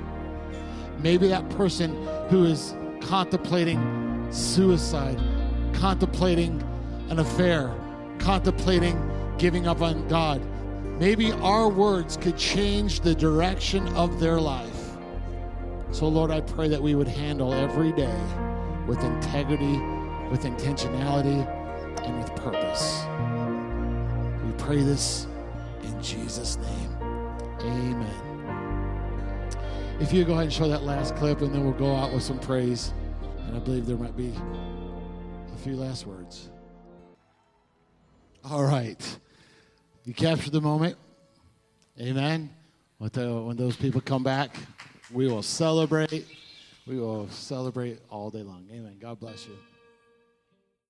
Maybe that person who is contemplating suicide, contemplating an affair, contemplating giving up on God. Maybe our words could change the direction of their life. So, Lord, I pray that we would handle every day with integrity, with intentionality, and with purpose. We pray this in Jesus' name. Amen. If you go ahead and show that last clip, and then we'll go out with some praise. And I believe there might be a few last words. All right. You captured the moment. Amen. When, those people come back, we will celebrate. We will celebrate all day long. Amen. God bless you.